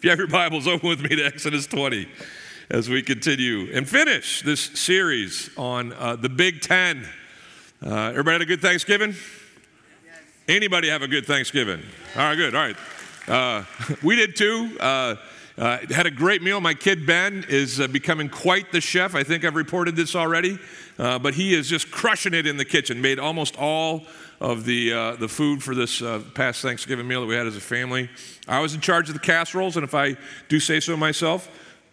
If you have your Bibles, open with me to Exodus 20 as we continue and finish this series on uh, the Big Ten. Uh, everybody had a good Thanksgiving? Yes. Anybody have a good Thanksgiving? All right, good. All right. Uh, we did too. Uh, uh, had a great meal. My kid Ben is uh, becoming quite the chef. I think I've reported this already, but he is just crushing it in the kitchen. Made almost all of the, uh, the food for this uh, past Thanksgiving meal that we had as a family. I was in charge of the casseroles, and if I do say so myself,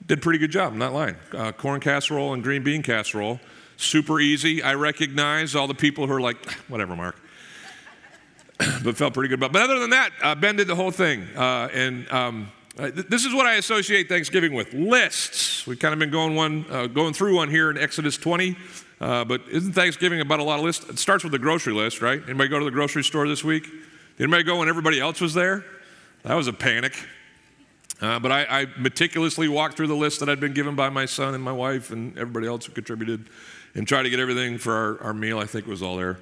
did a pretty good job, I'm not lying. Uh, corn casserole and green bean casserole, super easy. I recognize all the people who are like, whatever, Mark. but felt pretty good about. It. But other than that, uh, Ben did the whole thing, uh, and um, this is what I associate Thanksgiving with lists. We've kind of been going one, uh, going through one here in Exodus 20. Uh, but isn't Thanksgiving about a lot of lists? It starts with the grocery list, right? Anybody go to the grocery store this week? Did anybody go when everybody else was there? That was a panic. Uh, but I, I, meticulously walked through the list that I'd been given by my son and my wife and everybody else who contributed and tried to get everything for our, our meal. I think it was all there.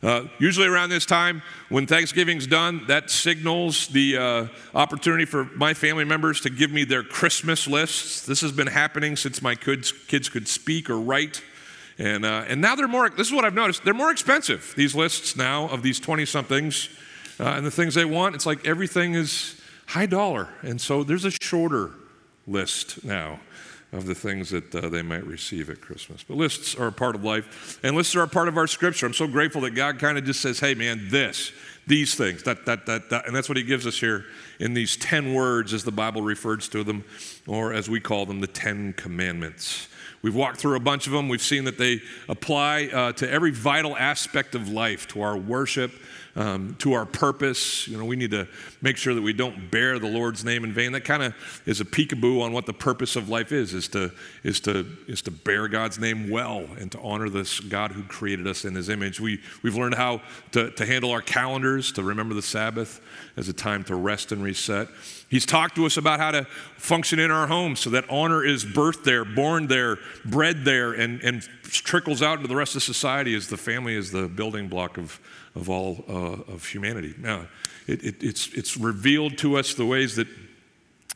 Uh, usually around this time, when Thanksgiving's done, that signals the uh, opportunity for my family members to give me their Christmas lists. This has been happening since my kids, kids could speak or write. And, uh, and now they're more, this is what I've noticed, they're more expensive, these lists now of these 20 somethings uh, and the things they want. It's like everything is high dollar. And so there's a shorter list now of the things that uh, they might receive at Christmas. But lists are a part of life, and lists are a part of our scripture. I'm so grateful that God kind of just says, hey, man, this, these things, that, that, that, that. And that's what He gives us here in these 10 words, as the Bible refers to them, or as we call them, the 10 commandments. We've walked through a bunch of them. We've seen that they apply uh, to every vital aspect of life, to our worship, um, to our purpose. You know, we need to make sure that we don't bear the Lord's name in vain. That kind of is a peekaboo on what the purpose of life is: is to is to is to bear God's name well and to honor this God who created us in His image. We we've learned how to, to handle our calendars, to remember the Sabbath as a time to rest and reset. He's talked to us about how to function in our homes so that honor is birthed there, born there, bred there, and, and trickles out into the rest of society as the family is the building block of, of all uh, of humanity. Now, it, it, it's, it's revealed to us the ways that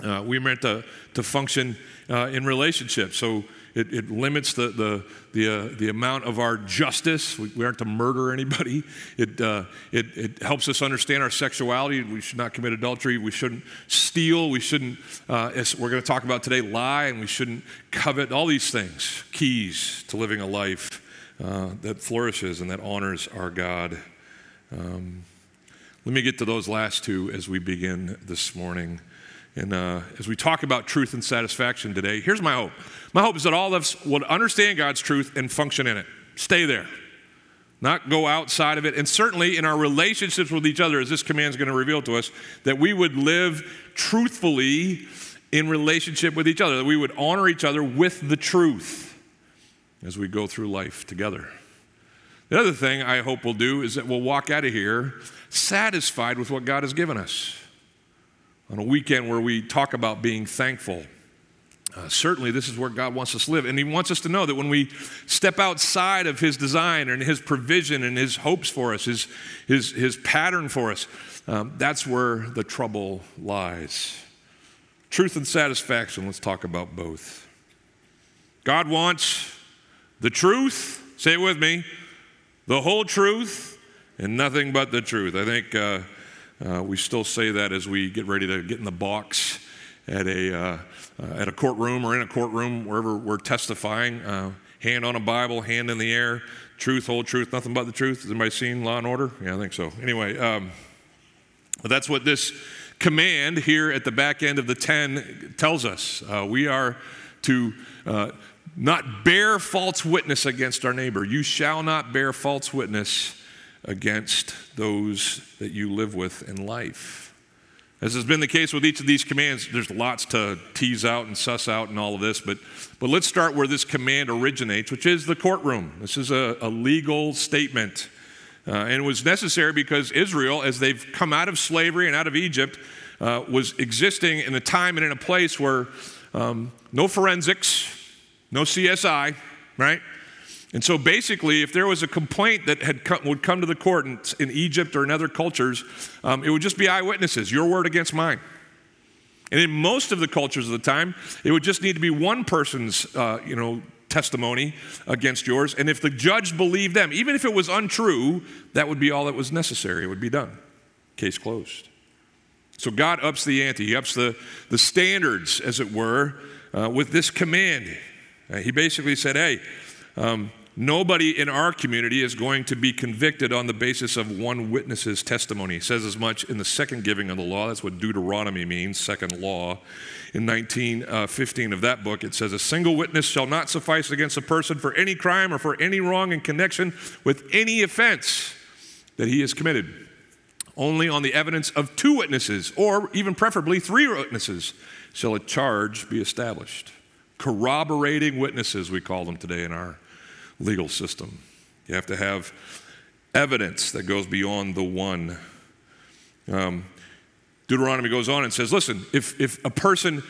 uh, we're meant to, to function uh, in relationships. So it, it limits the, the, the, uh, the amount of our justice. We, we aren't to murder anybody. It, uh, it, it helps us understand our sexuality. We should not commit adultery. We shouldn't steal. We shouldn't, uh, as we're going to talk about today, lie, and we shouldn't covet. All these things, keys to living a life that flourishes and that honors our God. Um, let me get to those last two as we begin this morning. And uh, as we talk about truth and satisfaction today, here's my hope. My hope is that all of us would understand God's truth and function in it. Stay there, not go outside of it. And certainly in our relationships with each other, as this command is going to reveal to us, that we would live truthfully in relationship with each other, that we would honor each other with the truth as we go through life together. The other thing I hope we'll do is that we'll walk out of here satisfied with what God has given us on a weekend where we talk about being thankful. Uh, certainly, this is where God wants us to live. And He wants us to know that when we step outside of His design and His provision and His hopes for us, His, His, his pattern for us, um, that's where the trouble lies. Truth and satisfaction, let's talk about both. God wants the truth, say it with me, the whole truth, and nothing but the truth. I think. Uh, uh, we still say that as we get ready to get in the box at a, uh, uh, at a courtroom or in a courtroom, wherever we're testifying. Uh, hand on a Bible, hand in the air, truth, whole truth, nothing but the truth. Has anybody seen Law and Order? Yeah, I think so. Anyway, um, that's what this command here at the back end of the 10 tells us. Uh, we are to not bear false witness against our neighbor. You shall not bear false witness against those that you live with in life. As has been the case with each of these commands, there's lots to tease out and suss out and all of this, but, but let's start where this command originates, which is the courtroom. This is a, a legal statement. Uh, and it was necessary because Israel, as they've come out of slavery and out of Egypt, uh, was existing in a time and in a place where um, no forensics, no CSI, right? And so basically, if there was a complaint that had come, would come to the court in, in Egypt or in other cultures, um, it would just be eyewitnesses, your word against mine. And in most of the cultures of the time, it would just need to be one person's, uh, you know, testimony against yours. And if the judge believed them, even if it was untrue, that would be all that was necessary. It would be done. Case closed. So God ups the ante, He ups the, the standards, as it were, uh, with this command. Uh, he basically said, hey, um, nobody in our community is going to be convicted on the basis of one witness's testimony. He says as much in the second giving of the law. That's what Deuteronomy means, second law. In 1915 uh, of that book, it says, A single witness shall not suffice against a person for any crime or for any wrong in connection with any offense that he has committed. Only on the evidence of two witnesses, or even preferably three witnesses, shall a charge be established. Corroborating witnesses, we call them today in our legal system. You have to have evidence that goes beyond the one. Um, Deuteronomy goes on and says, listen, if, if a person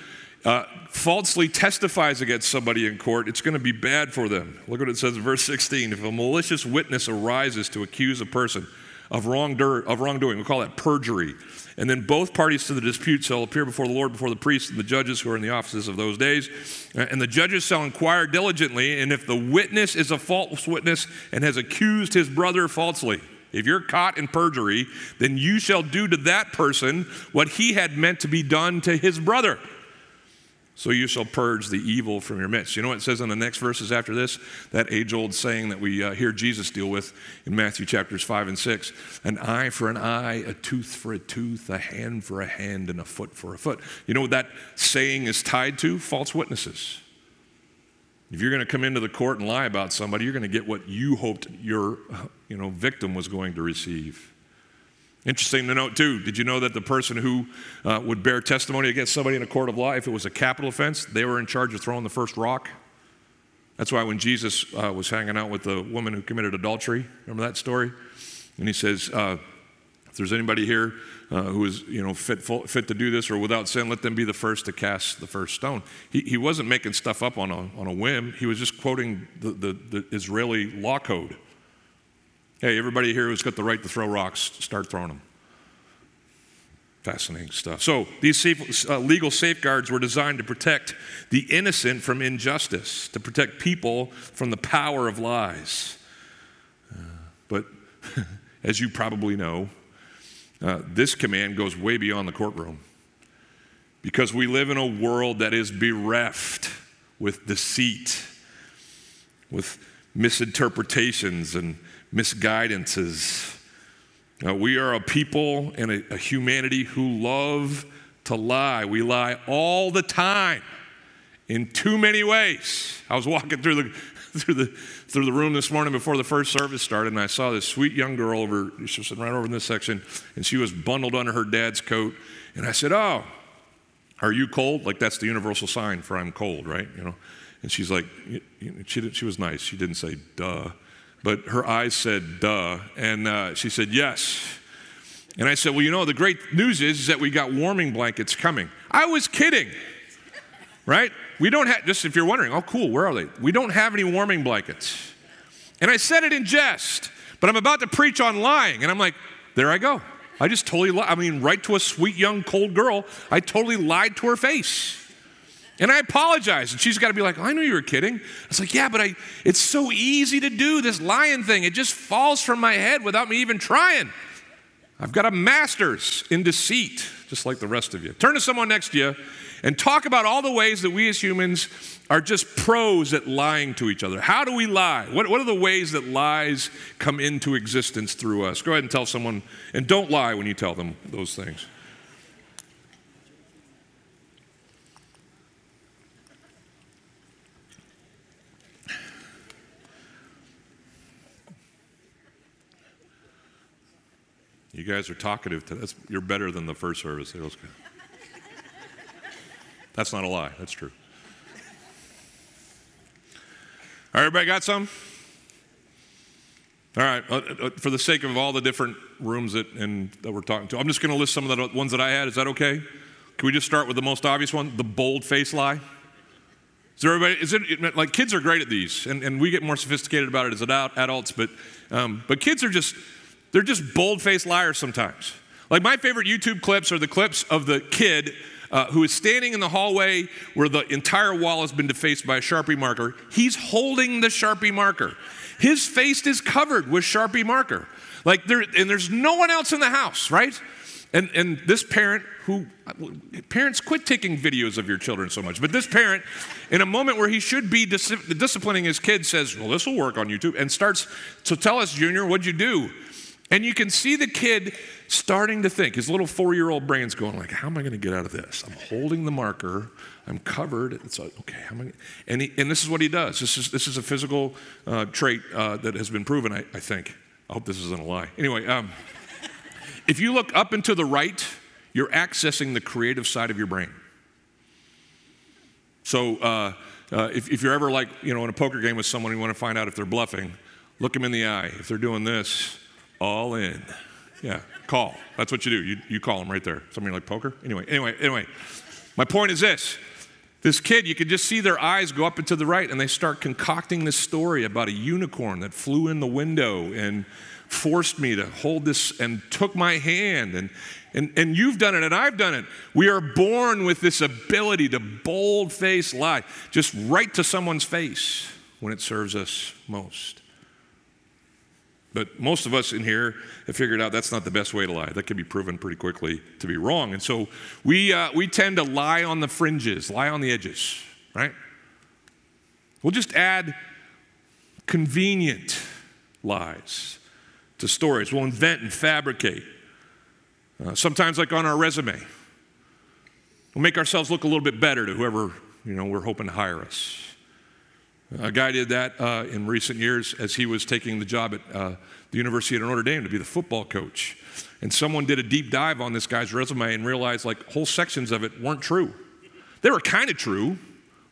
uh, falsely testifies against somebody in court, it's going to be bad for them. Look what it says in verse 16. If a malicious witness arises to accuse a person, of, wrongdo- of wrongdoing. We call that perjury. And then both parties to the dispute shall appear before the Lord, before the priests and the judges who are in the offices of those days. And the judges shall inquire diligently, and if the witness is a false witness and has accused his brother falsely, if you're caught in perjury, then you shall do to that person what he had meant to be done to his brother. So you shall purge the evil from your midst. You know what it says in the next verses after this? That age old saying that we uh, hear Jesus deal with in Matthew chapters 5 and 6 an eye for an eye, a tooth for a tooth, a hand for a hand, and a foot for a foot. You know what that saying is tied to? False witnesses. If you're going to come into the court and lie about somebody, you're going to get what you hoped your you know, victim was going to receive. Interesting to note, too, did you know that the person who uh, would bear testimony against somebody in a court of law, if it was a capital offense, they were in charge of throwing the first rock? That's why when Jesus uh, was hanging out with the woman who committed adultery, remember that story? And he says, uh, if there's anybody here uh, who is you know, fit, fit to do this or without sin, let them be the first to cast the first stone. He, he wasn't making stuff up on a, on a whim, he was just quoting the, the, the Israeli law code. Hey, everybody here who's got the right to throw rocks, start throwing them. Fascinating stuff. So, these safe, uh, legal safeguards were designed to protect the innocent from injustice, to protect people from the power of lies. Uh, but as you probably know, uh, this command goes way beyond the courtroom because we live in a world that is bereft with deceit, with misinterpretations and misguidances. Uh, we are a people and a, a humanity who love to lie. We lie all the time in too many ways. I was walking through the through the through the room this morning before the first service started, and I saw this sweet young girl over. She was sitting right over in this section, and she was bundled under her dad's coat. And I said, "Oh, are you cold?" Like that's the universal sign for I'm cold, right? You know. And she's like, she she was nice. She didn't say "duh." But her eyes said, duh. And uh, she said, yes. And I said, well, you know, the great news is, is that we got warming blankets coming. I was kidding, right? We don't have, just if you're wondering, oh, cool, where are they? We don't have any warming blankets. And I said it in jest, but I'm about to preach on lying. And I'm like, there I go. I just totally, li- I mean, right to a sweet young cold girl, I totally lied to her face. And I apologize. And she's got to be like, oh, I knew you were kidding. I was like, yeah, but I, it's so easy to do this lying thing. It just falls from my head without me even trying. I've got a master's in deceit, just like the rest of you. Turn to someone next to you and talk about all the ways that we as humans are just pros at lying to each other. How do we lie? What, what are the ways that lies come into existence through us? Go ahead and tell someone, and don't lie when you tell them those things. You guys are talkative. To, that's, you're better than the first service. That's not a lie. That's true. All right, everybody got some? All right. Uh, uh, for the sake of all the different rooms that, and, that we're talking to, I'm just going to list some of the ones that I had. Is that okay? Can we just start with the most obvious one? The bold face lie. Is there everybody? Is it like kids are great at these, and, and we get more sophisticated about it as adults, but um, but kids are just they're just bold faced liars sometimes. Like my favorite YouTube clips are the clips of the kid uh, who is standing in the hallway where the entire wall has been defaced by a Sharpie marker. He's holding the Sharpie marker. His face is covered with Sharpie marker. Like there, and there's no one else in the house, right? And, and this parent who, parents quit taking videos of your children so much, but this parent, in a moment where he should be dis- disciplining his kid, says, Well, this will work on YouTube, and starts to tell us, Junior, what'd you do? And you can see the kid starting to think, his little four year old brain's going, like, How am I going to get out of this? I'm holding the marker, I'm covered. It's like, okay, how am I? And, he, and this is what he does. This is, this is a physical uh, trait uh, that has been proven, I, I, think. I hope this isn't a lie. Anyway, um, if you look up and to the right, you're accessing the creative side of your brain. So uh, uh, if, if, you're ever like, you know, in a poker game with someone, you want to find out if they're bluffing, look them in the eye. If they're doing this, all in. Yeah, call. That's what you do. You, you call them right there. Something like poker? Anyway, anyway, anyway. My point is this. This kid, you could just see their eyes go up and to the right, and they start concocting this story about a unicorn that flew in the window and forced me to hold this and took my hand. And, and, and you've done it, and I've done it. We are born with this ability to bold face lie, just right to someone's face when it serves us most. But most of us in here have figured out that's not the best way to lie. That can be proven pretty quickly to be wrong. And so we, uh, we tend to lie on the fringes, lie on the edges, right? We'll just add convenient lies to stories. We'll invent and fabricate. Uh, sometimes, like on our resume, we'll make ourselves look a little bit better to whoever you know we're hoping to hire us. A guy did that uh, in recent years as he was taking the job at uh, the University of Notre Dame to be the football coach. And someone did a deep dive on this guy's resume and realized like whole sections of it weren't true. They were kind of true.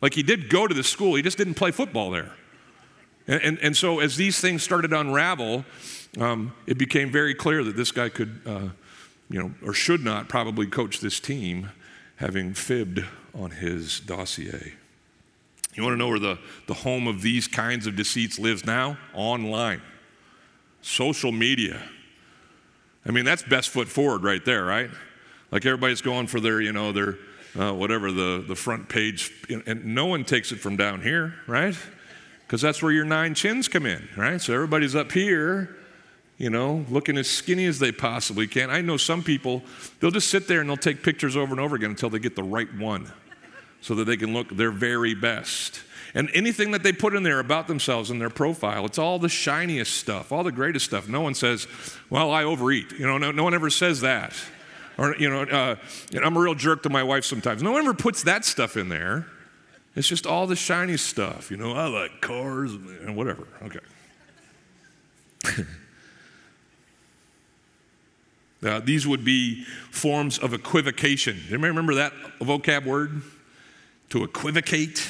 Like he did go to the school, he just didn't play football there. And, and, and so as these things started to unravel, um, it became very clear that this guy could, uh, you know, or should not probably coach this team, having fibbed on his dossier. You want to know where the, the home of these kinds of deceits lives now? Online, social media. I mean, that's best foot forward right there, right? Like everybody's going for their, you know, their uh, whatever the, the front page, and no one takes it from down here, right? Because that's where your nine chins come in, right? So everybody's up here you know, looking as skinny as they possibly can. I know some people, they'll just sit there and they'll take pictures over and over again until they get the right one so that they can look their very best. And anything that they put in there about themselves in their profile, it's all the shiniest stuff, all the greatest stuff. No one says, well, I overeat. You know, no, no one ever says that. Or, you know, uh, I'm a real jerk to my wife sometimes. No one ever puts that stuff in there. It's just all the shiny stuff. You know, I like cars and whatever. Okay. Uh, these would be forms of equivocation. Do you remember that vocab word? To equivocate?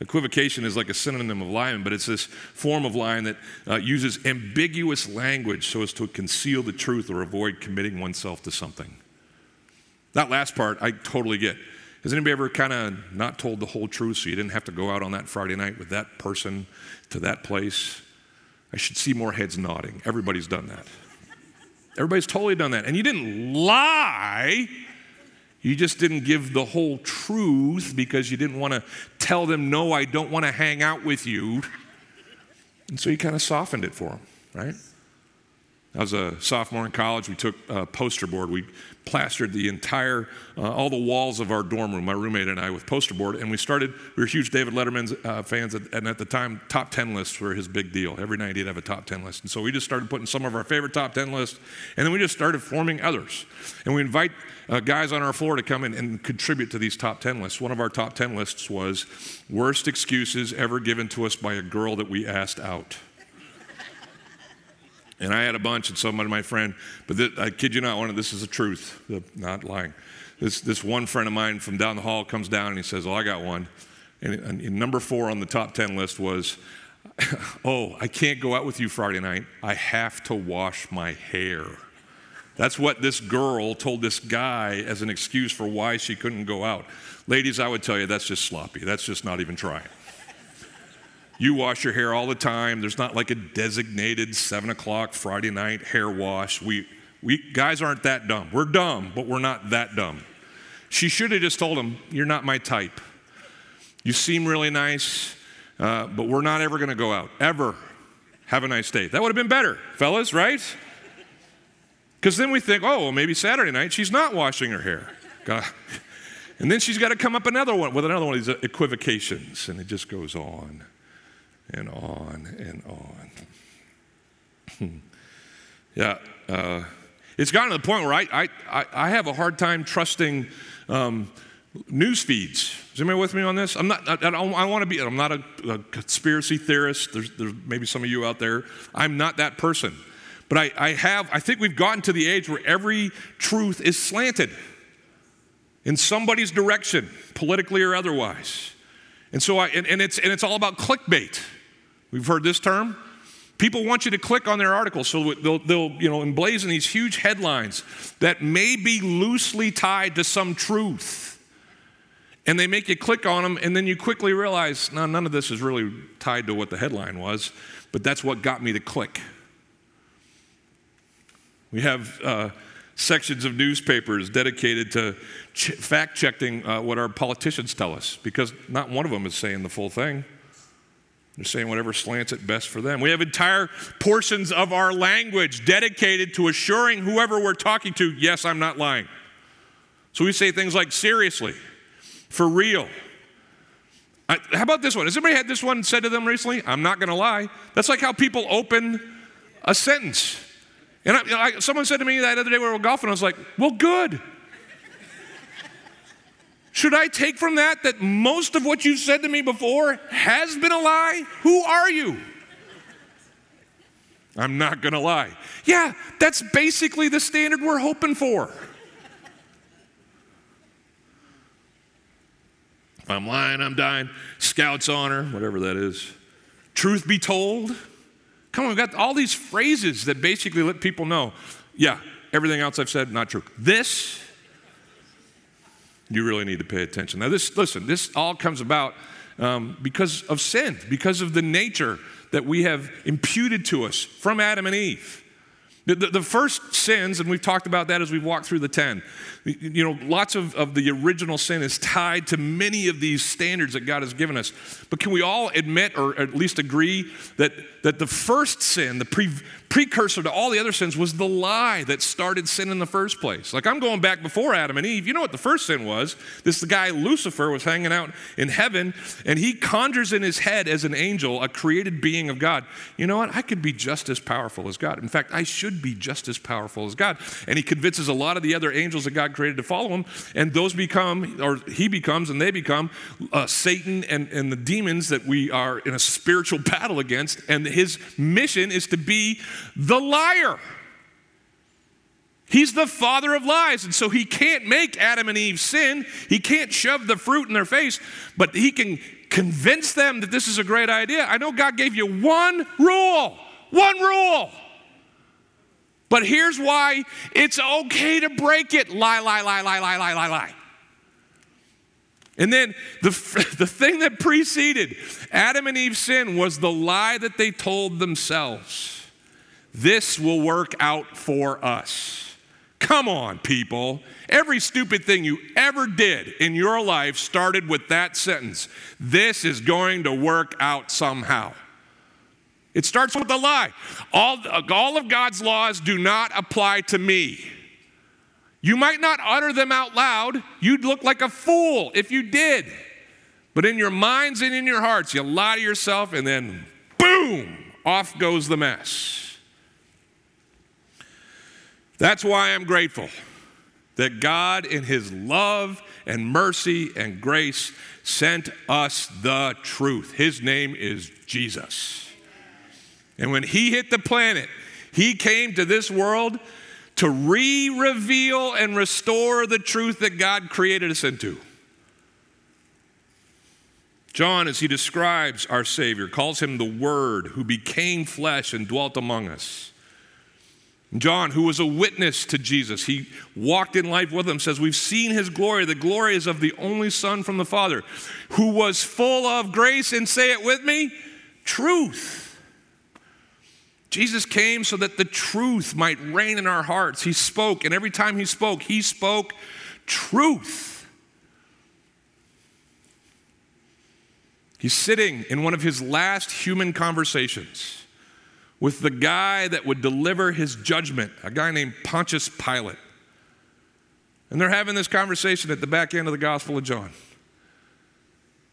Equivocation is like a synonym of lying, but it's this form of lying that uh, uses ambiguous language so as to conceal the truth or avoid committing oneself to something. That last part, I totally get. Has anybody ever kind of not told the whole truth so you didn't have to go out on that Friday night with that person to that place? I should see more heads nodding. Everybody's done that. Everybody's totally done that. And you didn't lie. You just didn't give the whole truth because you didn't want to tell them, no, I don't want to hang out with you. And so you kind of softened it for them, right? I was a sophomore in college. We took a poster board. We plastered the entire, uh, all the walls of our dorm room, my roommate and I, with poster board. And we started, we were huge David Letterman uh, fans, and at the time, top 10 lists were his big deal. Every night he'd have a top 10 list. And so we just started putting some of our favorite top 10 lists, and then we just started forming others. And we invite uh, guys on our floor to come in and contribute to these top 10 lists. One of our top 10 lists was worst excuses ever given to us by a girl that we asked out. And I had a bunch, and some of my friend, but this, I kid you not, one of this is the truth, not lying. This, this one friend of mine from down the hall comes down and he says, Oh, I got one. And, and number four on the top 10 list was, Oh, I can't go out with you Friday night. I have to wash my hair. That's what this girl told this guy as an excuse for why she couldn't go out. Ladies, I would tell you that's just sloppy. That's just not even trying. You wash your hair all the time. There's not like a designated seven o'clock Friday night hair wash. We, we guys aren't that dumb. We're dumb, but we're not that dumb. She should have just told him, You're not my type. You seem really nice, uh, but we're not ever going to go out, ever. Have a nice day. That would have been better, fellas, right? Because then we think, oh, well, maybe Saturday night she's not washing her hair. God. And then she's got to come up another one with another one of these equivocations, and it just goes on and on and on. yeah, uh, it's gotten to the point where I, I, I have a hard time trusting um, news feeds. Is anybody with me on this? I'm not, I, I I want to be, I'm not a, a conspiracy theorist. There's, there's maybe some of you out there. I'm not that person. But I, I have, I think we've gotten to the age where every truth is slanted in somebody's direction, politically or otherwise. And so I, and, and it's, and it's all about clickbait. We've heard this term. People want you to click on their article, so they'll, they'll you know, emblazon these huge headlines that may be loosely tied to some truth. And they make you click on them, and then you quickly realize, no, none of this is really tied to what the headline was, but that's what got me to click. We have uh, sections of newspapers dedicated to ch- fact checking uh, what our politicians tell us, because not one of them is saying the full thing. They're saying whatever slants it best for them. We have entire portions of our language dedicated to assuring whoever we're talking to, yes, I'm not lying. So we say things like, seriously, for real. I, how about this one? Has anybody had this one said to them recently? I'm not going to lie. That's like how people open a sentence. And I, I, someone said to me that other day we were golfing, I was like, well, good. Should I take from that that most of what you've said to me before has been a lie? Who are you? I'm not going to lie. Yeah, that's basically the standard we're hoping for. If I'm lying, I'm dying. Scout's honor, whatever that is. Truth be told. Come on, we've got all these phrases that basically let people know, yeah, everything else I've said, not true. This you really need to pay attention. Now, this, listen, this all comes about um, because of sin, because of the nature that we have imputed to us from Adam and Eve. The, the, first sins, and we've talked about that as we've walked through the 10, you know, lots of, of the original sin is tied to many of these standards that God has given us. But can we all admit, or at least agree, that, that the first sin, the pre, precursor to all the other sins, was the lie that started sin in the first place? Like I'm going back before Adam and Eve. You know what the first sin was? This the guy Lucifer was hanging out in heaven, and he conjures in his head as an angel, a created being of God. You know what? I could be just as powerful as God. In fact, I should be just as powerful as God. And he convinces a lot of the other angels that God created to follow him. And those become, or he becomes, and they become uh, Satan and, and the demons that we are in a spiritual battle against. And his mission is to be the liar. He's the father of lies. And so he can't make Adam and Eve sin. He can't shove the fruit in their face, but he can convince them that this is a great idea. I know God gave you one rule, one rule. But here's why it's okay to break it lie, lie, lie, lie, lie, lie, lie, lie. And then the, the thing that preceded Adam and Eve's sin was the lie that they told themselves. This will work out for us. Come on, people. Every stupid thing you ever did in your life started with that sentence. This is going to work out somehow. It starts with a lie. All, all of God's laws do not apply to me. You might not utter them out loud. You'd look like a fool if you did. But in your minds and in your hearts, you lie to yourself, and then boom, off goes the mess. That's why I'm grateful that God, in His love and mercy and grace, sent us the truth. His name is Jesus. And when he hit the planet, he came to this world to re reveal and restore the truth that God created us into. John, as he describes our Savior, calls him the Word who became flesh and dwelt among us. John, who was a witness to Jesus, he walked in life with him, says, We've seen his glory. The glory is of the only Son from the Father, who was full of grace, and say it with me, truth. Jesus came so that the truth might reign in our hearts. He spoke, and every time He spoke, He spoke truth. He's sitting in one of his last human conversations with the guy that would deliver his judgment, a guy named Pontius Pilate. And they're having this conversation at the back end of the Gospel of John.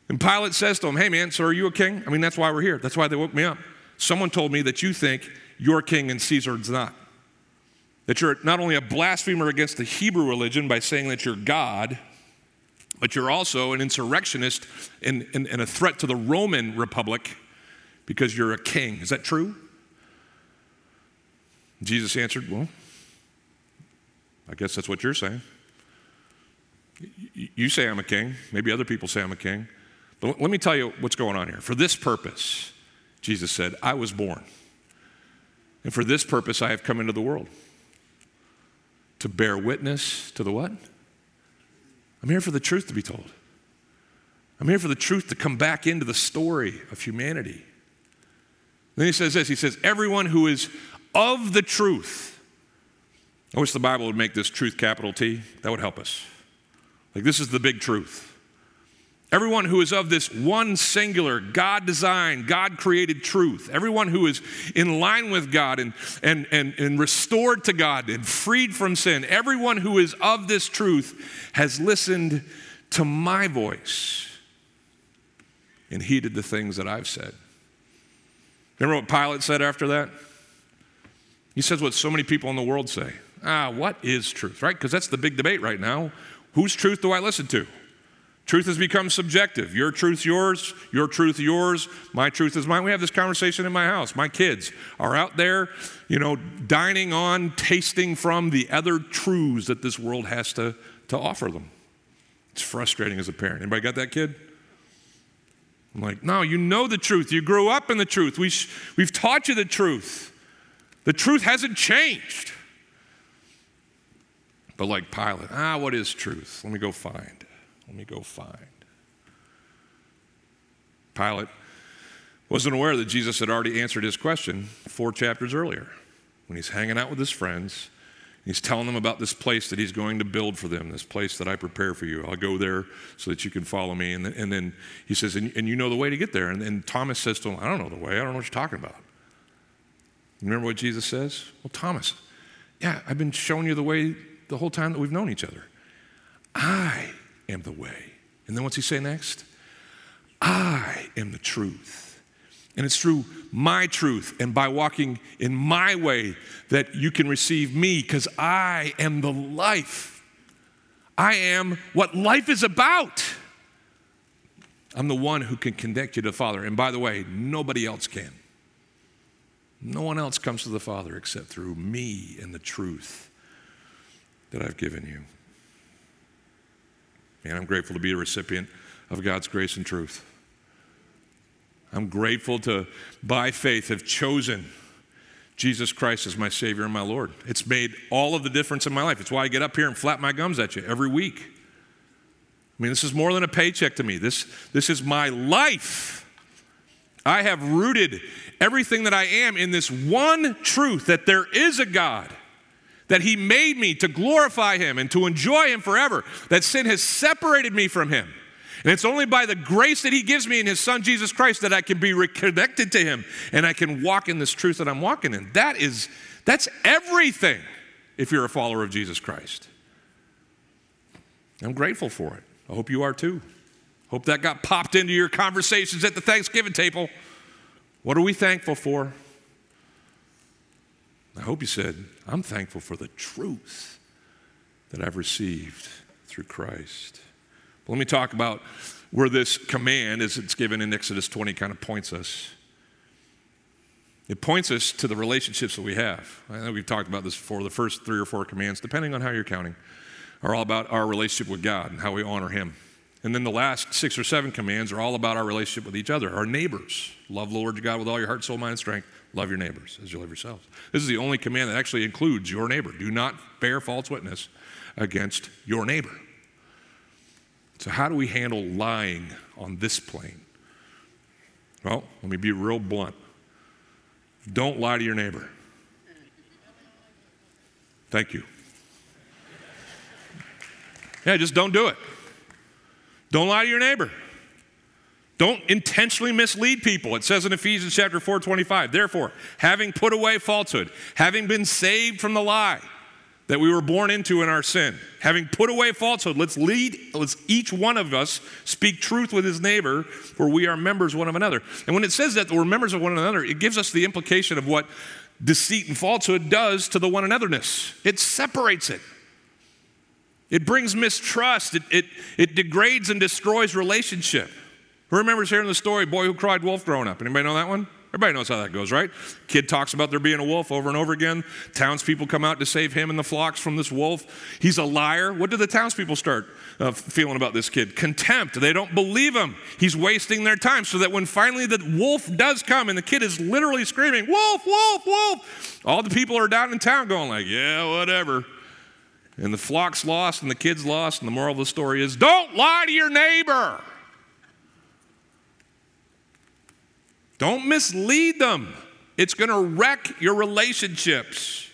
And Pilate says to him, Hey, man, so are you a king? I mean, that's why we're here. That's why they woke me up. Someone told me that you think you're king and Caesar's not. That you're not only a blasphemer against the Hebrew religion by saying that you're God, but you're also an insurrectionist and, and, and, a threat to the Roman Republic because you're a king. Is that true? Jesus answered, Well, I guess that's what you're saying. You say I'm a king. Maybe other people say I'm a king. But let me tell you what's going on here. For this purpose, Jesus said, I was born. And for this purpose, I have come into the world to bear witness to the what? I'm here for the truth to be told. I'm here for the truth to come back into the story of humanity. Then he says this He says, Everyone who is of the truth. I wish the Bible would make this truth capital T. That would help us. Like, this is the big truth. Everyone who is of this one singular, God designed, God created truth. Everyone who is in line with God and, and, and, and restored to God and freed from sin. Everyone who is of this truth has listened to my voice and heeded the things that I've said. Remember what Pilate said after that? He says what so many people in the world say Ah, what is truth, right? Because that's the big debate right now. Whose truth do I listen to? Truth has become subjective. Your truth, yours, your truth yours, my truth is mine. We have this conversation in my house. My kids are out there, you know, dining on, tasting from the other truths that this world has to, to offer them. It's frustrating as a parent. Anybody got that kid? I'm like, no, you know the truth. You grew up in the truth. We we've taught you the truth. The truth hasn't changed. But like Pilate, ah, what is truth? Let me go find. Let me go find. Pilate wasn't aware that Jesus had already answered his question four chapters earlier when he's hanging out with his friends. He's telling them about this place that he's going to build for them, this place that I prepare for you. I'll go there so that you can follow me. And then, and then he says, and, and, you know the way to get there. And then Thomas says to him, I don't know the way. I don't know what you're talking about. Remember what Jesus says? Well, Thomas, yeah, I've been showing you the way the whole time that we've known each other. I am the way. And then what's he say next? I am the truth. And it's through my truth and by walking in my way that you can receive me because I am the life. I am what life is about. I'm the one who can connect you to the Father. And by the way, nobody else can. No one else comes to the Father except through me and the truth that I've given you. And I'm grateful to be a recipient of God's grace and truth. I'm grateful to, by faith, have chosen Jesus Christ as my Savior and my Lord. It's made all of the difference in my life. It's why I get up here and flap my gums at you every week. I mean, this is more than a paycheck to me. This, this is my life. I have rooted everything that I am in this one truth that there is a God that He made me to glorify Him and to enjoy Him forever, that sin has separated me from Him. And it's only by the grace that He gives me in His Son Jesus Christ that I can be reconnected to Him and I can walk in this truth that I'm walking in. That is, that's everything if you're a follower of Jesus Christ. I'm grateful for it. I hope you are too. Hope that got popped into your conversations at the Thanksgiving table. What are we thankful for? I hope you said, I'm thankful for the truth that I've received through Christ. But let me talk about where this command, as it's given in Exodus 20, kind of points us. It points us to the relationships that we have. I know we've talked about this before. The first three or four commands, depending on how you're counting, are all about our relationship with God and how we honor Him. And then the last six or seven commands are all about our relationship with each other, our neighbors. Love the Lord your God with all your heart, soul, mind, and strength. Love your neighbors as you love yourselves. This is the only command that actually includes your neighbor. Do not bear false witness against your neighbor. So, how do we handle lying on this plane? Well, let me be real blunt. Don't lie to your neighbor. Thank you. Yeah, just don't do it. Don't lie to your neighbor. Don't intentionally mislead people. It says in Ephesians chapter 4, 25, therefore, having put away falsehood, having been saved from the lie that we were born into in our sin, having put away falsehood, let's lead, let's each one of us speak truth with his neighbor, for we are members one of another. And when it says that we're members of one another, it gives us the implication of what deceit and falsehood does to the one anotherness. It separates it. It brings mistrust. It, it, it degrades and destroys relationship. Who remembers hearing the story, Boy Who Cried Wolf growing up? Anybody know that one? Everybody knows how that goes, right? Kid talks about there being a wolf over and over again. Townspeople come out to save him and the flocks from this wolf. He's a liar. What do the townspeople start uh, feeling about this kid? Contempt. They don't believe him. He's wasting their time. So that when finally the wolf does come and the kid is literally screaming, Wolf, wolf, wolf, all the people are down in town going, like, yeah, whatever. And the flock's lost and the kid's lost. And the moral of the story is don't lie to your neighbor. Don't mislead them. It's going to wreck your relationships.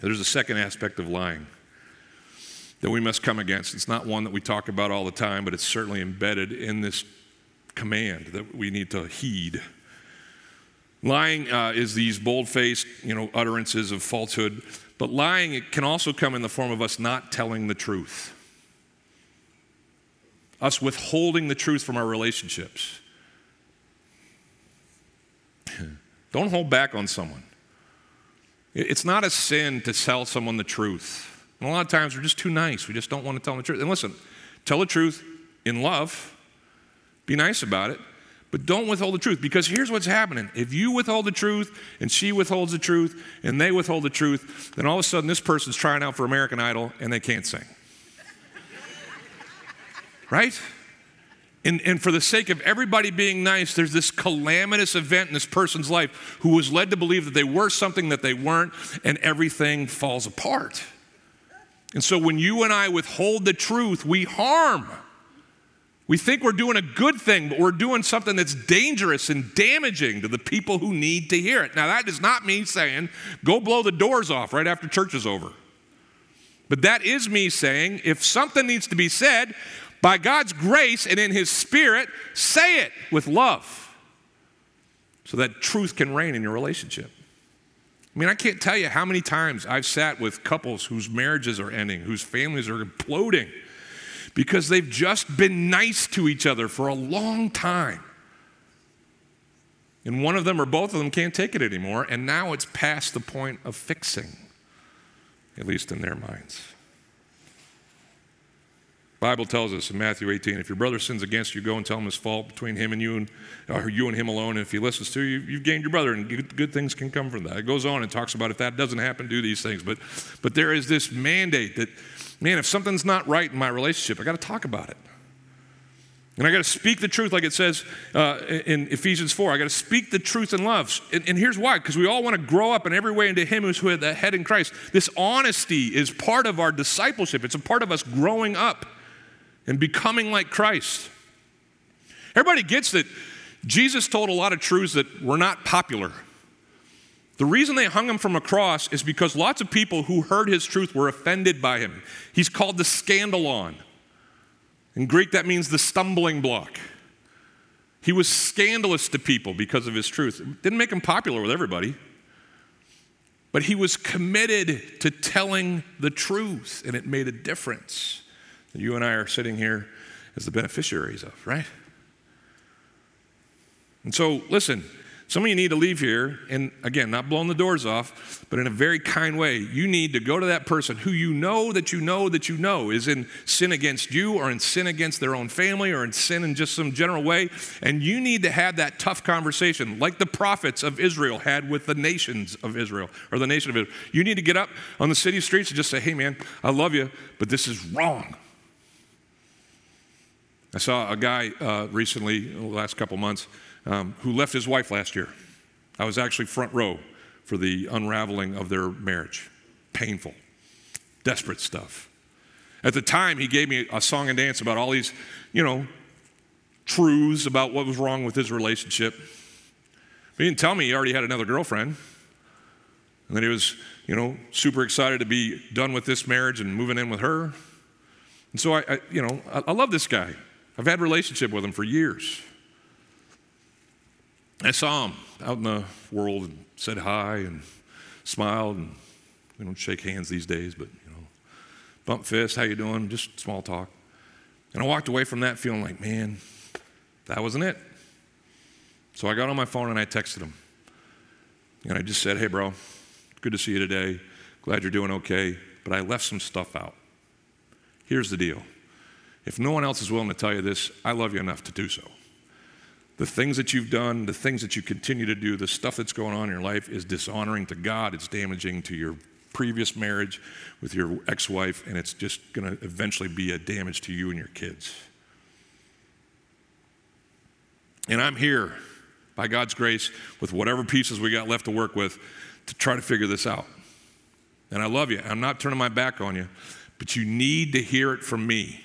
There's a second aspect of lying that we must come against. It's not one that we talk about all the time, but it's certainly embedded in this command that we need to heed. Lying uh, is these bold-faced, you know, utterances of falsehood, but lying it can also come in the form of us not telling the truth us withholding the truth from our relationships. Don't hold back on someone. It's not a sin to tell someone the truth. And a lot of times we're just too nice. We just don't want to tell them the truth. And listen, tell the truth in love, be nice about it, but don't withhold the truth because here's what's happening. If you withhold the truth and she withholds the truth and they withhold the truth, then all of a sudden this person's trying out for American Idol and they can't sing right? And, and for the sake of everybody being nice, there's this calamitous event in this person's life who was led to believe that they were something that they weren't, and everything falls apart. And so when you and I withhold the truth, we harm. We think we're doing a good thing, but we're doing something that's dangerous and damaging to the people who need to hear it. Now, that does not mean saying go blow the doors off right after church is over. But that is me saying if something needs to be said, by God's grace and in His Spirit, say it with love so that truth can reign in your relationship. I mean, I can't tell you how many times I've sat with couples whose marriages are ending, whose families are imploding, because they've just been nice to each other for a long time. And one of them or both of them can't take it anymore, and now it's past the point of fixing, at least in their minds. Bible tells us in Matthew 18, if your brother sins against you, go and tell him his fault between him and you and or you and him alone. And if he listens to you, you've gained your brother, and good, good things can come from that. It goes on and talks about if that doesn't happen, do these things. But but there is this mandate that, man, if something's not right in my relationship, I got to talk about it. And I got to speak the truth, like it says uh, in Ephesians 4. I got to speak the truth in love. And, and here's why because we all want to grow up in every way into Him who's the head in Christ. This honesty is part of our discipleship, it's a part of us growing up and becoming like Christ. Everybody gets that Jesus told a lot of truths that were not popular. The reason they hung him from a cross is because lots of people who heard his truth were offended by him. He's called the scandalon. In Greek, that means the stumbling block. He was scandalous to people because of his truth. It didn't make him popular with everybody, but he was committed to telling the truth, and it made a difference that you and I are sitting here as the beneficiaries of, right? And so, listen, some of you need to leave here, and again, not blowing the doors off, but in a very kind way. You need to go to that person who you know that you know that you know is in sin against you, or in sin against their own family, or in sin in just some general way. And you need to have that tough conversation, like the prophets of Israel had with the nations of Israel, or the nation of Israel. You need to get up on the city streets and just say, hey, man, I love you, but this is wrong. I saw a guy uh, recently, the last couple months, um, who left his wife last year. I was actually front row for the unraveling of their marriage. Painful, desperate stuff. At the time, he gave me a song and dance about all these, you know, truths about what was wrong with his relationship. But He didn't tell me he already had another girlfriend. And that he was, you know, super excited to be done with this marriage and moving in with her. And so I, I you know, I, I love this guy. I've had relationship with him for years. I saw him out in the world and said hi and smiled and we don't shake hands these days, but you know, bump fists, how you doing? Just small talk. And I walked away from that feeling like, man, that wasn't it. So I got on my phone and I texted him. And I just said, hey, bro, good to see you today. Glad you're doing okay. But I left some stuff out. Here's the deal if no one else is willing to tell you this, I love you enough to do so. The things that you've done, the things that you continue to do, the stuff that's going on in your life is dishonoring to God. It's damaging to your previous marriage with your ex wife, and it's just going to eventually be a damage to you and your kids. And I'm here, by God's grace, with whatever pieces we got left to work with, to try to figure this out. And I love you. I'm not turning my back on you, but you need to hear it from me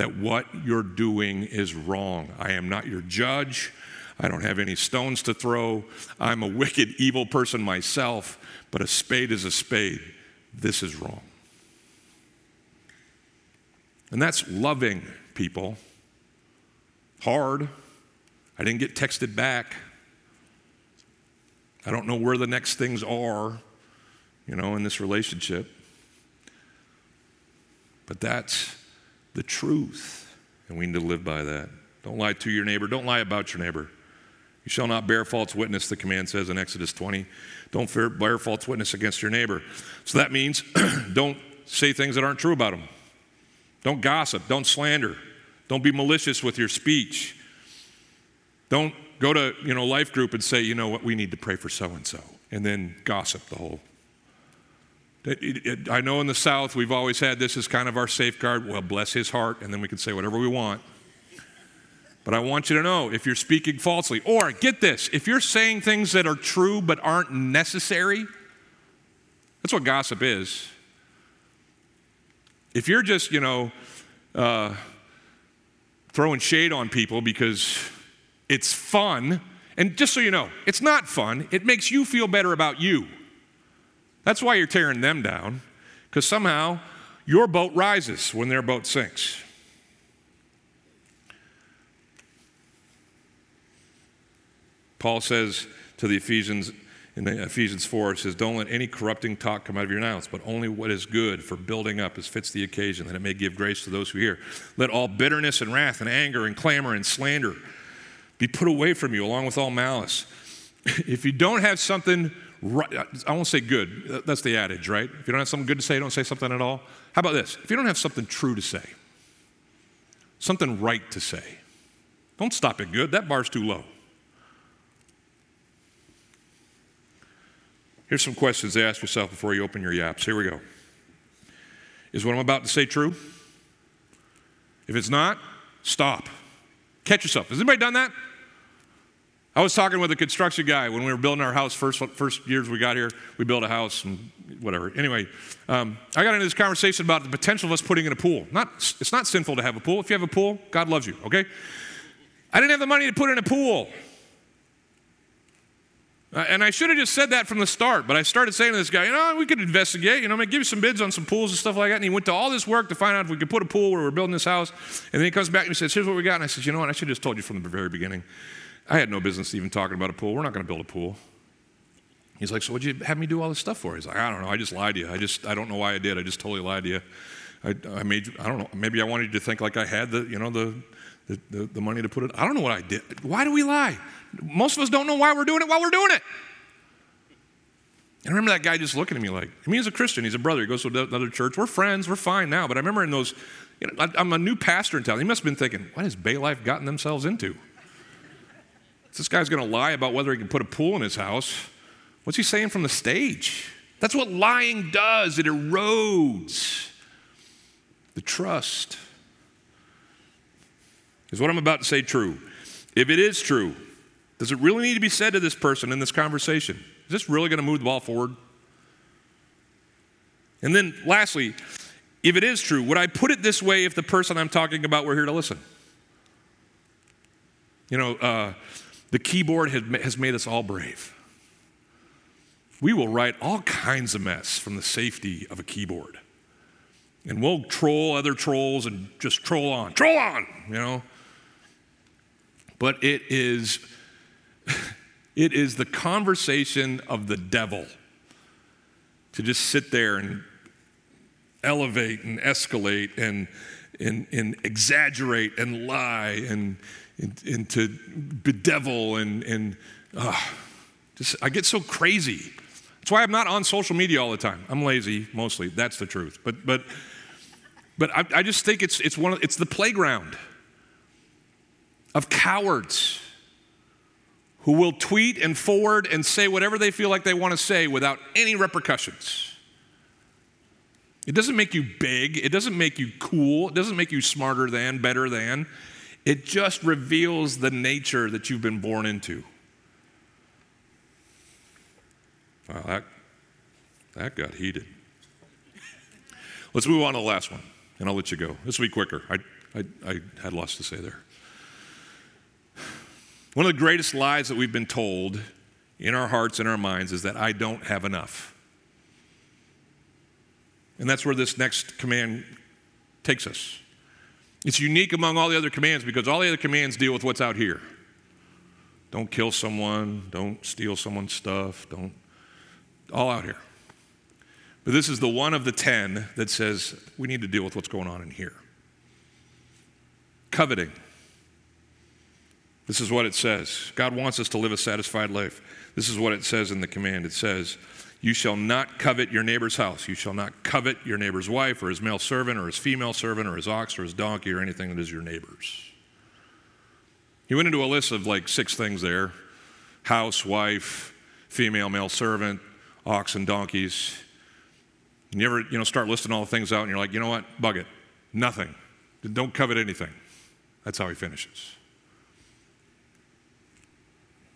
that what you're doing is wrong. I am not your judge. I don't have any stones to throw. I'm a wicked, evil person myself, but a spade is a spade. This is wrong. And that's loving people. Hard. I didn't get texted back. I don't know where the next things are, you know, in this relationship. But that's the truth, and we need to live by that. Don't lie to your neighbor. Don't lie about your neighbor. You shall not bear false witness, the command says in Exodus 20. Don't bear false witness against your neighbor. So that means don't say things that aren't true about them. Don't gossip. Don't slander. Don't be malicious with your speech. Don't go to you know life group and say, you know what, we need to pray for so and so, and then gossip the whole. I know in the South we've always had this as kind of our safeguard. Well, bless his heart, and then we can say whatever we want. But I want you to know if you're speaking falsely, or get this, if you're saying things that are true but aren't necessary, that's what gossip is. If you're just, you know, uh, throwing shade on people because it's fun. And just so you know, it's not fun. It makes you feel better about you. That's why you're tearing them down, because somehow your boat rises when their boat sinks. Paul says to the Ephesians in the Ephesians 4, it says, Don't let any corrupting talk come out of your mouths, but only what is good for building up as fits the occasion, that it may give grace to those who hear. Let all bitterness and wrath and anger and clamor and slander be put away from you, along with all malice. if you don't have something right, I won't say good, that's the adage, right? If you don't have something good to say, don't say something at all. How about this? If you don't have something true to say, something right to say, don't stop at good. That bar's too low. Here's some questions to ask yourself before you open your yaps. Here we go. Is what I'm about to say true? If it's not, stop. Catch yourself. Has anybody done that? I was talking with a construction guy when we were building our house. First, first years we got here, we built a house and whatever. Anyway, um, I got into this conversation about the potential of us putting in a pool. Not, it's not sinful to have a pool. If you have a pool, God loves you. Okay. I didn't have the money to put in a pool. Uh, and I should have just said that from the start, but I started saying to this guy, you know, we could investigate, you know, I give you some bids on some pools and stuff like that. And he went to all this work to find out if we could put a pool where we're building this house. And then he comes back and he says, here's what we got. And I said, you know what, I should have just told you from the very beginning. I had no business even talking about a pool. We're not going to build a pool. He's like, so what'd you have me do all this stuff for? He's like, I don't know. I just lied to you. I just, I don't know why I did. I just totally lied to you. I, I made, I don't know. Maybe I wanted you to think like I had the, you know, the, the, the, the money to put it. I don't know what I did. Why do we lie? Most of us don't know why we're doing it while we're doing it. And I remember that guy just looking at me like, I mean, he's a Christian, he's a brother, he goes to another church. We're friends, we're fine now. But I remember in those, you know, I'm a new pastor in town. He must have been thinking, what has Bay Life gotten themselves into? This guy's going to lie about whether he can put a pool in his house. What's he saying from the stage? That's what lying does, it erodes the trust. Is what I'm about to say true? If it is true, does it really need to be said to this person in this conversation? Is this really going to move the ball forward? And then, lastly, if it is true, would I put it this way if the person I'm talking about were here to listen? You know, uh, the keyboard has made us all brave. We will write all kinds of mess from the safety of a keyboard. And we'll troll other trolls and just troll on, troll on, you know. But it is, it is the conversation of the devil to just sit there and elevate and escalate and, and, and exaggerate and lie and, and, and to bedevil and, and uh, just, I get so crazy. That's why I'm not on social media all the time. I'm lazy mostly. That's the truth. But, but, but I, I just think it's, it's, one of, it's the playground of cowards who will tweet and forward and say whatever they feel like they want to say without any repercussions. It doesn't make you big, it doesn't make you cool, it doesn't make you smarter than, better than. It just reveals the nature that you've been born into. Wow, that, that got heated. Let's move on to the last one, and I'll let you go. This will be quicker. I, I, I had lots to say there. One of the greatest lies that we've been told in our hearts and our minds is that I don't have enough. And that's where this next command takes us. It's unique among all the other commands because all the other commands deal with what's out here. Don't kill someone, don't steal someone's stuff, don't, all out here. But this is the one of the 10 that says we need to deal with what's going on in here. Coveting. This is what it says. God wants us to live a satisfied life. This is what it says in the command. It says, you shall not covet your neighbor's house. You shall not covet your neighbor's wife or his male servant or his female servant or his ox or his donkey or anything that is your neighbor's. He went into a list of like six things there house, wife, female, male servant, ox, and donkeys. And you ever, you know, start listing all the things out and you're like, you know what? Bug it. Nothing. Don't covet anything. That's how he finishes.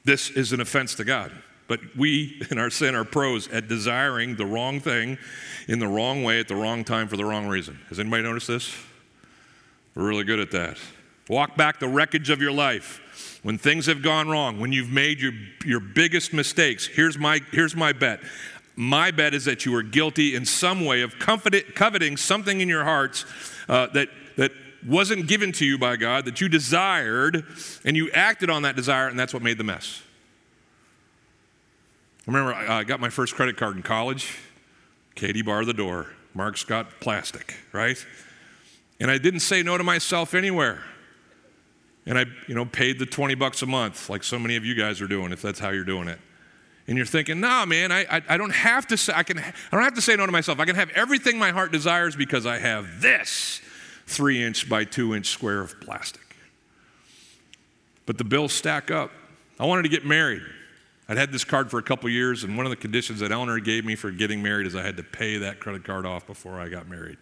This is an offense to God. But we, in our sin, are pros at desiring the wrong thing in the wrong way at the wrong time for the wrong reason. Has anybody noticed this? We're really good at that. Walk back the wreckage of your life. When things have gone wrong, when you've made your, your biggest mistakes, here's my, here's my bet. My bet is that you are guilty in some way of coveting something in your hearts uh, that, that wasn't given to you by God, that you desired, and you acted on that desire, and that's what made the mess. I remember I got my first credit card in college. Katie bar the door. Mark's got plastic, right? And I didn't say no to myself anywhere. And I, you know, paid the 20 bucks a month, like so many of you guys are doing, if that's how you're doing it. And you're thinking, nah, man, I, I, I don't have to say, I can, I don't have to say no to myself. I can have everything my heart desires because I have this three inch by two inch square of plastic. But the bills stack up. I wanted to get married. I'd had this card for a couple years, and one of the conditions that Eleanor gave me for getting married is I had to pay that credit card off before I got married.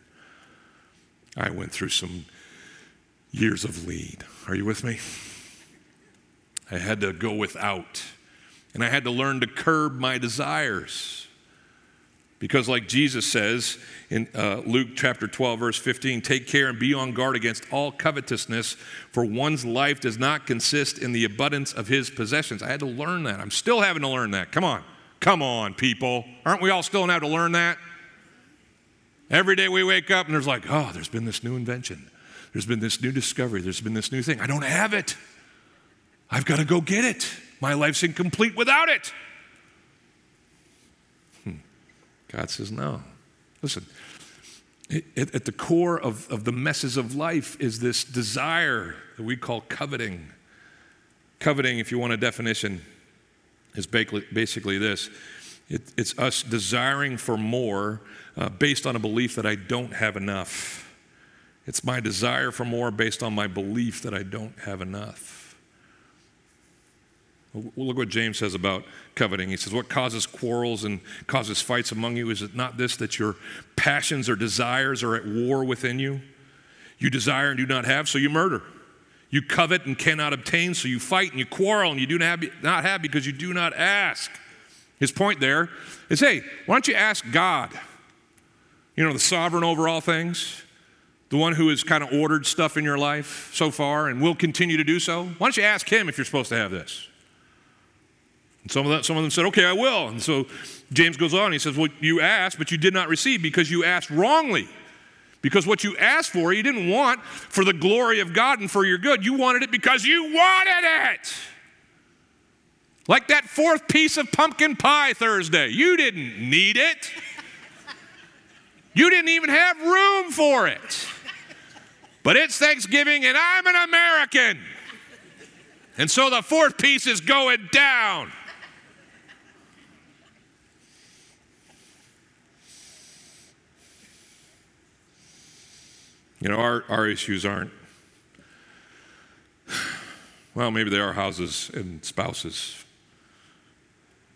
I went through some years of lead. Are you with me? I had to go without, and I had to learn to curb my desires. Because, like Jesus says in uh, Luke chapter 12, verse 15, take care and be on guard against all covetousness, for one's life does not consist in the abundance of his possessions. I had to learn that. I'm still having to learn that. Come on. Come on, people. Aren't we all still having to learn that? Every day we wake up and there's like, oh, there's been this new invention. There's been this new discovery. There's been this new thing. I don't have it. I've got to go get it. My life's incomplete without it. God says, no. Listen, it, at the core of, of the messes of life is this desire that we call coveting. Coveting, if you want a definition, is basically this it, it's us desiring for more uh, based on a belief that I don't have enough. It's my desire for more based on my belief that I don't have enough. Look what James says about coveting. He says, What causes quarrels and causes fights among you? Is it not this that your passions or desires are at war within you? You desire and do not have, so you murder. You covet and cannot obtain, so you fight and you quarrel and you do not have because you do not ask. His point there is hey, why don't you ask God? You know, the sovereign over all things, the one who has kind of ordered stuff in your life so far and will continue to do so. Why don't you ask him if you're supposed to have this? And some of, that, some of them said, Okay, I will. And so James goes on, he says, Well, you asked, but you did not receive because you asked wrongly, Because what you asked for, you didn't want for the glory of God and for your good. You wanted it because you wanted it. Like that fourth piece of pumpkin pie Thursday. You didn't need it. You didn't even have room for it. But it's Thanksgiving and I'm an American. And so the fourth piece is going down. You know, our, our issues aren't, well, maybe they are houses and spouses,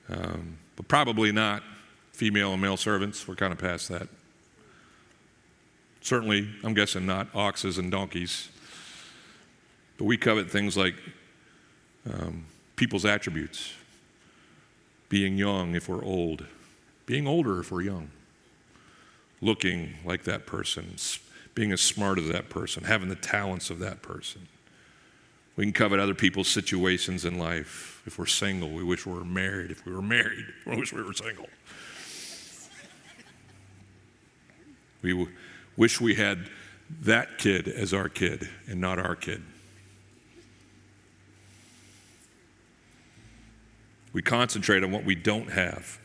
um, but probably not female and male servants. We're kind of past that. Certainly, I'm guessing not oxes and donkeys. But we covet things like um, people's attributes being young if we're old, being older if we're young, looking like that person, being as smart as that person, having the talents of that person. We can covet other people's situations in life. If we're single, we wish we were married. If we were married, we wish we were single. We wish we had that kid as our kid and not our kid. We concentrate on what we don't have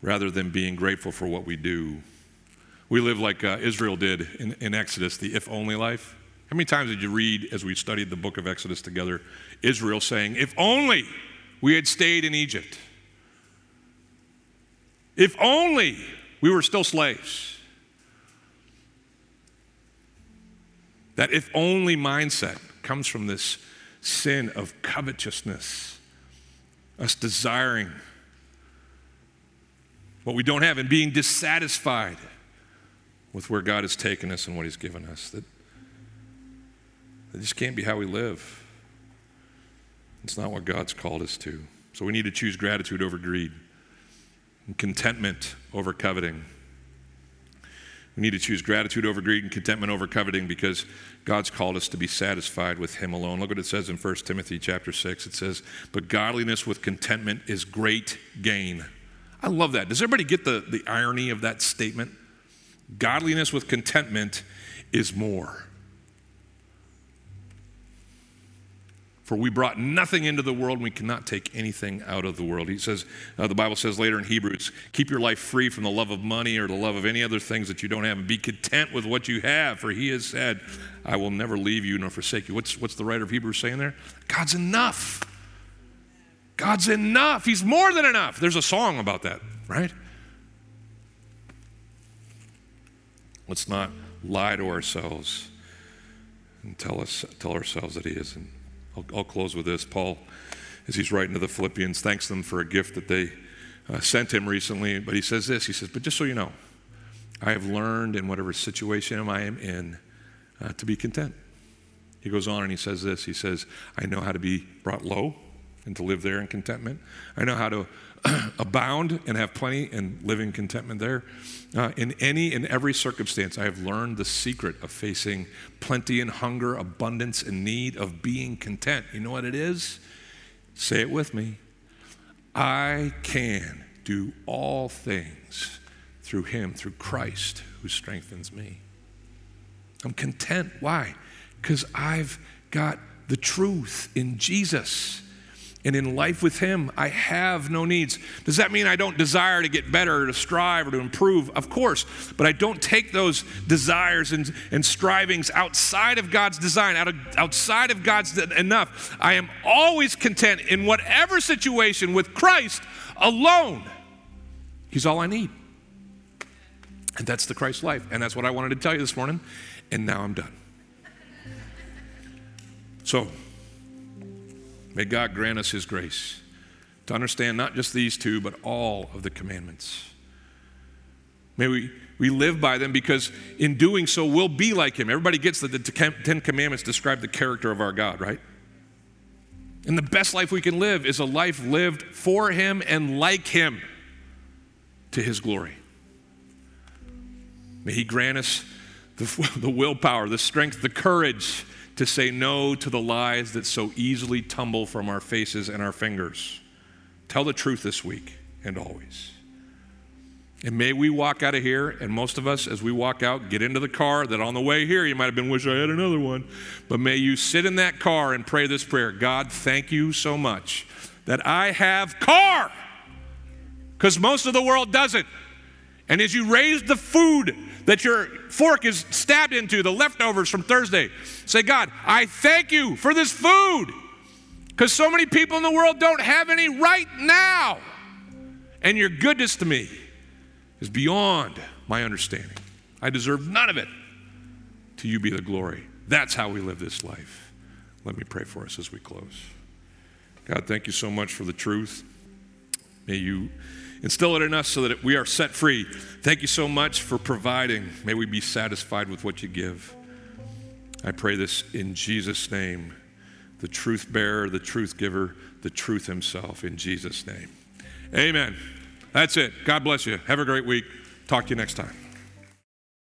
rather than being grateful for what we do we live like uh, Israel did in, in Exodus, the if only life. How many times did you read as we studied the book of Exodus together, Israel saying, If only we had stayed in Egypt? If only we were still slaves. That if only mindset comes from this sin of covetousness, us desiring what we don't have and being dissatisfied with where God has taken us and what He's given us. That, that just can't be how we live. It's not what God's called us to. So we need to choose gratitude over greed and contentment over coveting. We need to choose gratitude over greed and contentment over coveting because God's called us to be satisfied with Him alone. Look what it says in 1 Timothy chapter 6. It says, But godliness with contentment is great gain. I love that. Does everybody get the, the irony of that statement? Godliness with contentment is more. For we brought nothing into the world, and we cannot take anything out of the world. He says, uh, the Bible says later in Hebrews, keep your life free from the love of money or the love of any other things that you don't have, and be content with what you have. For he has said, I will never leave you nor forsake you. What's, what's the writer of Hebrews saying there? God's enough. God's enough. He's more than enough. There's a song about that, right? Let's not lie to ourselves and tell, us, tell ourselves that He is. And I'll, I'll close with this. Paul, as he's writing to the Philippians, thanks them for a gift that they uh, sent him recently. But he says this He says, But just so you know, I have learned in whatever situation I am in uh, to be content. He goes on and he says this He says, I know how to be brought low and to live there in contentment. I know how to abound and have plenty and live in contentment there. Uh, in any and every circumstance, I have learned the secret of facing plenty and hunger, abundance and need, of being content. You know what it is? Say it with me. I can do all things through Him, through Christ who strengthens me. I'm content. Why? Because I've got the truth in Jesus and in life with Him, I have no needs. Does that mean I don't desire to get better or to strive or to improve? Of course, but I don't take those desires and, and strivings outside of God's design, out of, outside of God's enough. I am always content in whatever situation with Christ alone. He's all I need. And that's the Christ life. And that's what I wanted to tell you this morning. And now I'm done. So, May God grant us His grace to understand not just these two, but all of the commandments. May we, we live by them because in doing so, we'll be like Him. Everybody gets that the Ten Commandments describe the character of our God, right? And the best life we can live is a life lived for Him and like Him to His glory. May He grant us the, the willpower, the strength, the courage to say no to the lies that so easily tumble from our faces and our fingers. Tell the truth this week and always. And may we walk out of here, and most of us, as we walk out, get into the car. That on the way here, you might have been, wish I had another one. But may you sit in that car and pray this prayer God, thank you so much that I have car, because most of the world doesn't. And as you raise the food that your fork is stabbed into, the leftovers from Thursday, say, God, I thank you for this food, because so many people in the world don't have any right now. And your goodness to me is beyond my understanding. I deserve none of it. To you be the glory. That's how we live this life. Let me pray for us as we close. God, thank you so much for the truth. May you instill it in us so that we are set free. Thank you so much for providing. May we be satisfied with what you give. I pray this in Jesus' name, the truth bearer, the truth giver, the truth himself, in Jesus' name. Amen. That's it. God bless you. Have a great week. Talk to you next time.